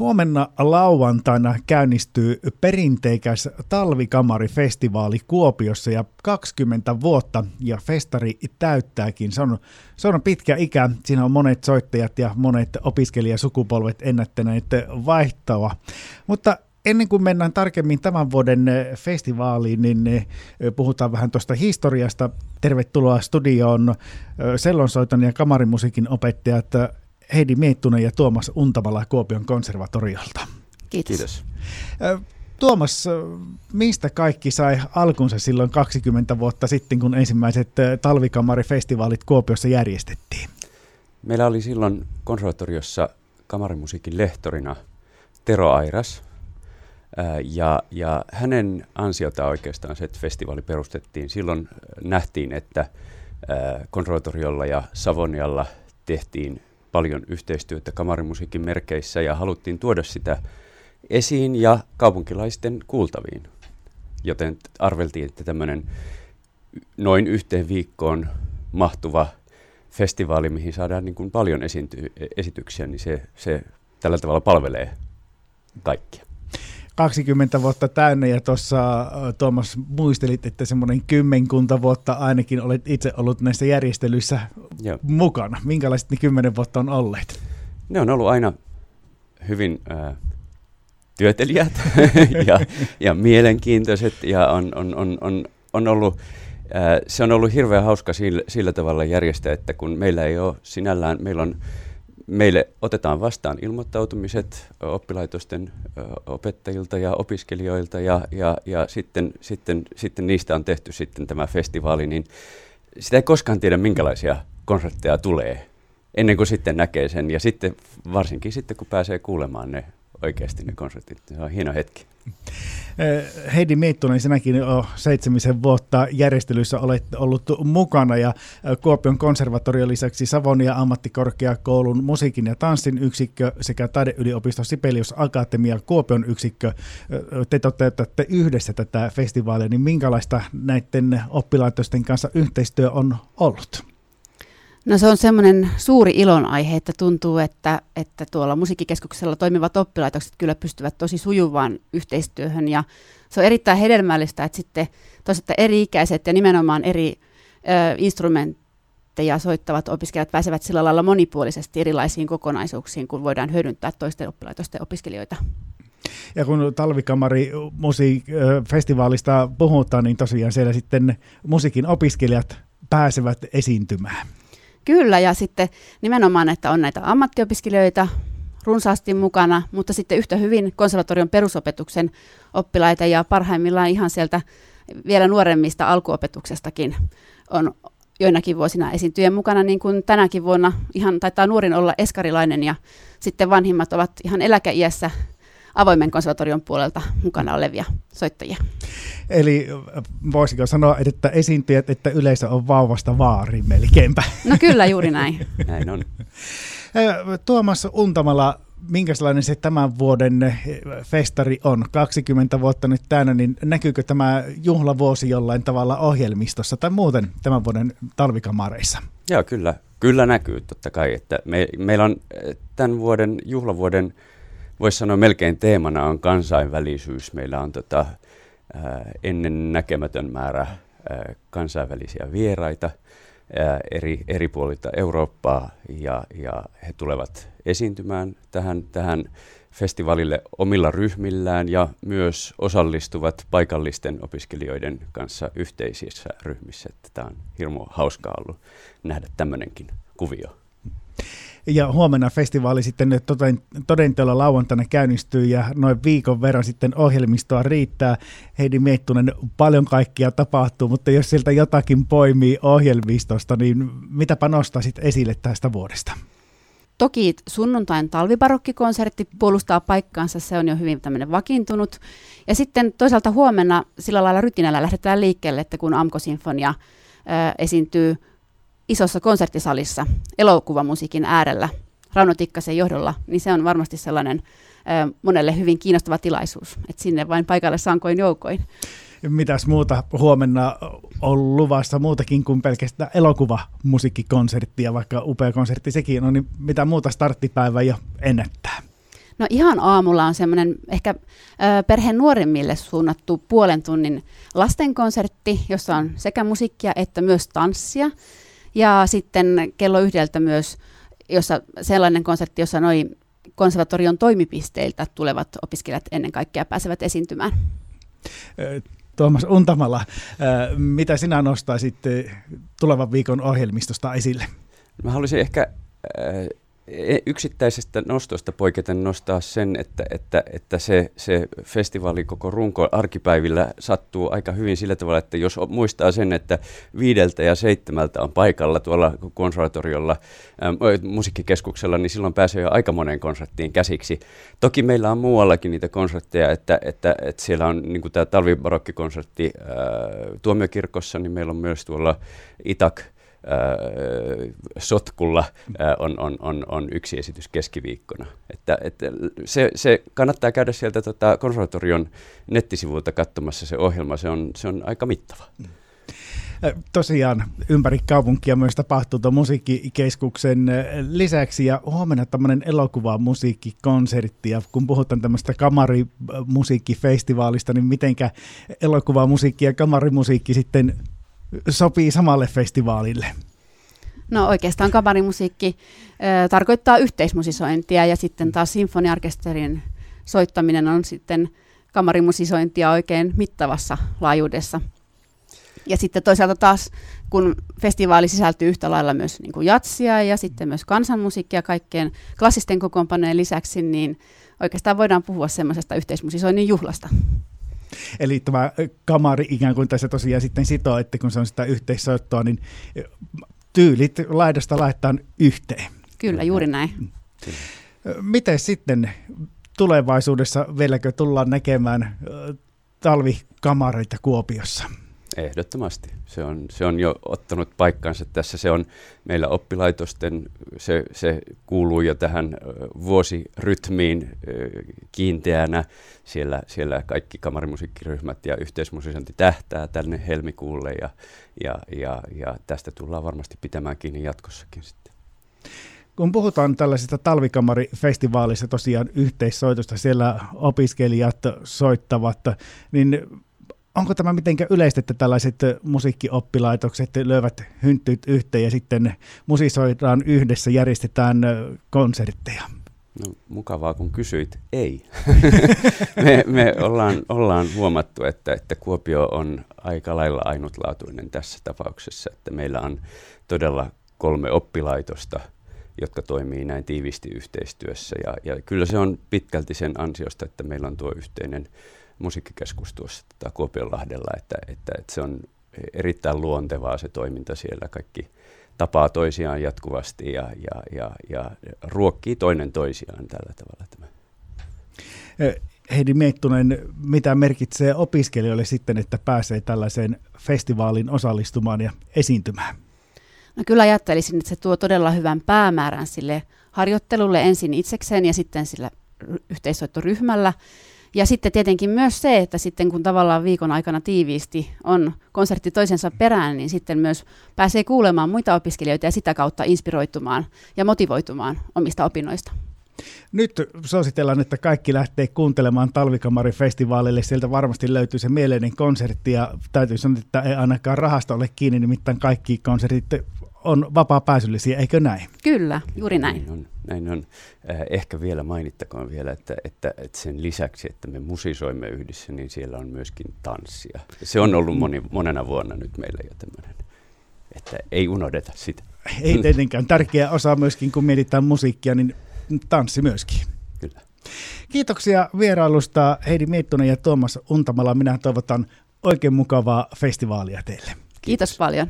Huomenna lauantaina käynnistyy perinteikäs talvikamarifestivaali Kuopiossa ja 20 vuotta ja festari täyttääkin. Se on, se on pitkä ikä. Siinä on monet soittajat ja monet opiskelijasukupolvet ennättäneet vaihtoa. Mutta ennen kuin mennään tarkemmin tämän vuoden festivaaliin, niin puhutaan vähän tuosta historiasta. Tervetuloa studioon sellonsoiton ja kamarimusiikin opettajat Heidi Miettunen ja Tuomas Untamala Kuopion konservatoriolta. Kiitos. Kiitos. Tuomas, mistä kaikki sai alkunsa silloin 20 vuotta sitten, kun ensimmäiset talvikamarifestivaalit Kuopiossa järjestettiin? Meillä oli silloin konservatoriossa kamarimusiikin lehtorina Tero Airas, ja, ja hänen ansiota oikeastaan se, että festivaali perustettiin. Silloin nähtiin, että konservatoriolla ja Savonialla tehtiin paljon yhteistyötä kamarimusiikin merkeissä ja haluttiin tuoda sitä esiin ja kaupunkilaisten kuultaviin. Joten arveltiin, että tämmöinen noin yhteen viikkoon mahtuva festivaali, mihin saadaan niin kuin paljon esiinty- esityksiä, niin se, se tällä tavalla palvelee kaikkia. 20 vuotta täynnä ja tuossa Tuomas muistelit, että semmoinen kymmenkunta vuotta ainakin olet itse ollut näissä järjestelyissä Joo. mukana. Minkälaiset ne kymmenen vuotta on olleet? Ne on ollut aina hyvin äh, työtelijät ja, ja mielenkiintoiset ja on, on, on, on, on ollut äh, se on ollut hirveän hauska sillä, sillä tavalla järjestää, että kun meillä ei ole sinällään, meillä on Meille otetaan vastaan ilmoittautumiset oppilaitosten opettajilta ja opiskelijoilta ja, ja, ja sitten, sitten, sitten niistä on tehty sitten tämä festivaali, niin sitä ei koskaan tiedä minkälaisia konsertteja tulee ennen kuin sitten näkee sen. Ja sitten varsinkin sitten kun pääsee kuulemaan ne oikeasti ne konsertit, se on hieno hetki. Eh, Heidi Miittunen, sinäkin jo seitsemisen vuotta järjestelyissä olet ollut mukana ja eh, Kuopion konservatorion lisäksi Savonia ammattikorkeakoulun musiikin ja tanssin yksikkö sekä taideyliopisto Sibelius Akatemia Kuopion yksikkö. Eh, te toteutatte yhdessä tätä festivaalia, niin minkälaista näiden oppilaitosten kanssa yhteistyö on ollut? No se on semmoinen suuri ilonaihe, että tuntuu, että, että tuolla musiikkikeskuksella toimivat oppilaitokset kyllä pystyvät tosi sujuvaan yhteistyöhön ja se on erittäin hedelmällistä, että sitten toisaalta eri-ikäiset ja nimenomaan eri ö, instrumentteja soittavat opiskelijat pääsevät sillä lailla monipuolisesti erilaisiin kokonaisuuksiin, kun voidaan hyödyntää toisten oppilaitosten opiskelijoita. Ja kun talvikamari musiikfestivaalista puhutaan, niin tosiaan siellä sitten musiikin opiskelijat pääsevät esiintymään. Kyllä, ja sitten nimenomaan, että on näitä ammattiopiskelijoita runsaasti mukana, mutta sitten yhtä hyvin konservatorion perusopetuksen oppilaita ja parhaimmillaan ihan sieltä vielä nuoremmista alkuopetuksestakin on joinakin vuosina esiintyjien mukana, niin kuin tänäkin vuonna ihan taitaa nuorin olla eskarilainen ja sitten vanhimmat ovat ihan eläkeiässä avoimen konservatorion puolelta mukana olevia soittajia. Eli voisiko sanoa, että esiintyjät, että yleisö on vauvasta vaari melkeinpä? No kyllä, juuri näin. näin on. Tuomas Untamala, minkälainen se tämän vuoden festari on? 20 vuotta nyt täynnä, niin näkyykö tämä juhlavuosi jollain tavalla ohjelmistossa tai muuten tämän vuoden talvikamareissa? Joo, kyllä. Kyllä näkyy totta kai. Että me, meillä on tämän vuoden juhlavuoden voisi sanoa melkein teemana on kansainvälisyys. Meillä on tota, ennen näkemätön määrä ää, kansainvälisiä vieraita eri, eri puolilta Eurooppaa ja, ja he tulevat esiintymään tähän, tähän festivaalille omilla ryhmillään ja myös osallistuvat paikallisten opiskelijoiden kanssa yhteisissä ryhmissä. Tämä on hirmu hauskaa ollut nähdä tämmöinenkin kuvio. Ja huomenna festivaali sitten toden, todenteella lauantaina käynnistyy ja noin viikon verran sitten ohjelmistoa riittää. Heidi Miettunen, paljon kaikkia tapahtuu, mutta jos sieltä jotakin poimii ohjelmistosta, niin mitä panostaisit esille tästä vuodesta? Toki sunnuntain talvibarokkikonsertti puolustaa paikkaansa, se on jo hyvin tämmöinen vakiintunut. Ja sitten toisaalta huomenna sillä lailla rytinällä lähdetään liikkeelle, että kun Amko Sinfonia esiintyy isossa konserttisalissa elokuvamusiikin äärellä Rauno Tikkasen johdolla, niin se on varmasti sellainen ö, monelle hyvin kiinnostava tilaisuus, että sinne vain paikalle sankoin joukoin. Mitäs muuta huomenna on luvassa muutakin kuin pelkästään elokuvamusiikkikonserttia, vaikka upea konsertti sekin on, niin mitä muuta starttipäivä jo ennättää? No ihan aamulla on semmoinen ehkä ö, perheen nuoremmille suunnattu puolen tunnin lastenkonsertti, jossa on sekä musiikkia että myös tanssia. Ja sitten kello yhdeltä myös jossa sellainen konsertti, jossa noin konservatorion toimipisteiltä tulevat opiskelijat ennen kaikkea pääsevät esiintymään. Tuomas Untamala, mitä sinä nostaisit tulevan viikon ohjelmistosta esille? Mä haluaisin ehkä yksittäisestä nostosta poiketen nostaa sen, että, että, että se, se festivaali koko runko arkipäivillä sattuu aika hyvin sillä tavalla, että jos muistaa sen, että viideltä ja seitsemältä on paikalla tuolla konservatoriolla ää, musiikkikeskuksella, niin silloin pääsee jo aika moneen konserttiin käsiksi. Toki meillä on muuallakin niitä konsertteja, että, että, että siellä on niin tämä talvibarokkikonsertti ää, Tuomiokirkossa, niin meillä on myös tuolla Itak sotkulla on, on, on, on yksi esitys keskiviikkona. Että, että se, se kannattaa käydä sieltä tota konservatorion nettisivuilta katsomassa se ohjelma, se on, se on aika mittava. Tosiaan ympäri kaupunkia myös tapahtuu tuon musiikkikeskuksen lisäksi ja huomenna tämmöinen elokuva musiikkikonsertti ja kun puhutaan tämmöistä kamarimusiikkifestivaalista, niin mitenkä elokuva musiikki ja kamarimusiikki sitten sopii samalle festivaalille? No oikeastaan kamarimusiikki ö, tarkoittaa yhteismusisointia ja sitten taas sinfoniarkesterin soittaminen on sitten kamarimusisointia oikein mittavassa laajuudessa. Ja sitten toisaalta taas, kun festivaali sisältyy yhtä lailla myös niin kuin jatsia ja sitten myös kansanmusiikkia kaikkeen klassisten kokoonpanojen lisäksi, niin oikeastaan voidaan puhua semmoisesta yhteismusisoinnin juhlasta. Eli tämä kamari ikään kuin tässä tosiaan sitten sitoo, että kun se on sitä yhteissoittoa, niin tyylit laidasta laittaa yhteen. Kyllä, juuri näin. Miten sitten tulevaisuudessa vieläkö tullaan näkemään talvikamareita Kuopiossa? Ehdottomasti. Se on, se on jo ottanut paikkansa tässä. Se on meillä oppilaitosten, se, se kuuluu jo tähän vuosirytmiin kiinteänä. Siellä, siellä kaikki kamarimusiikkiryhmät ja yhteismusiikanti tähtää tänne helmikuulle ja, ja, ja, ja tästä tullaan varmasti pitämään kiinni jatkossakin sitten. Kun puhutaan tällaisesta talvikamarifestivaalista tosiaan yhteissoitosta, siellä opiskelijat soittavat, niin onko tämä mitenkään yleistä, että tällaiset musiikkioppilaitokset löyvät hynttyt yhteen ja sitten musisoidaan yhdessä, järjestetään konsertteja? No, mukavaa kun kysyit. Ei. me me ollaan, ollaan huomattu, että, että Kuopio on aika lailla ainutlaatuinen tässä tapauksessa, että meillä on todella kolme oppilaitosta, jotka toimii näin tiivisti yhteistyössä. Ja, ja kyllä se on pitkälti sen ansiosta, että meillä on tuo yhteinen musiikkikeskus tuossa tota Kuopionlahdella, että, että, että se on erittäin luontevaa se toiminta siellä. Kaikki tapaa toisiaan jatkuvasti ja, ja, ja, ja ruokkii toinen toisiaan tällä tavalla. Tämä. Heidi Meittunen, mitä merkitsee opiskelijoille sitten, että pääsee tällaiseen festivaalin osallistumaan ja esiintymään? No kyllä ajattelisin, että se tuo todella hyvän päämäärän sille harjoittelulle ensin itsekseen ja sitten sillä yhteissoittoryhmällä. Ja sitten tietenkin myös se, että sitten kun tavallaan viikon aikana tiiviisti on konsertti toisensa perään, niin sitten myös pääsee kuulemaan muita opiskelijoita ja sitä kautta inspiroitumaan ja motivoitumaan omista opinnoista. Nyt suositellaan, että kaikki lähtee kuuntelemaan Talvikamarifestivaalille. Sieltä varmasti löytyy se mieleinen konsertti ja täytyy sanoa, että ei ainakaan rahasta ole kiinni, nimittäin kaikki konsertit on vapaa-pääsyllisiä, eikö näin? Kyllä, juuri näin. Näin on. Näin on. Äh, ehkä vielä mainittakoon vielä, että, että, että sen lisäksi, että me musisoimme yhdessä, niin siellä on myöskin tanssia. Se on ollut moni, monena vuonna nyt meillä jo tämmöinen, että ei unohdeta sitä. Ei tietenkään. Tärkeä osa myöskin, kun mietitään musiikkia, niin tanssi myöskin. Kyllä. Kiitoksia vierailusta Heidi Miettunen ja Tuomas Untamala. Minä toivotan oikein mukavaa festivaalia teille. Kiitos, Kiitos paljon.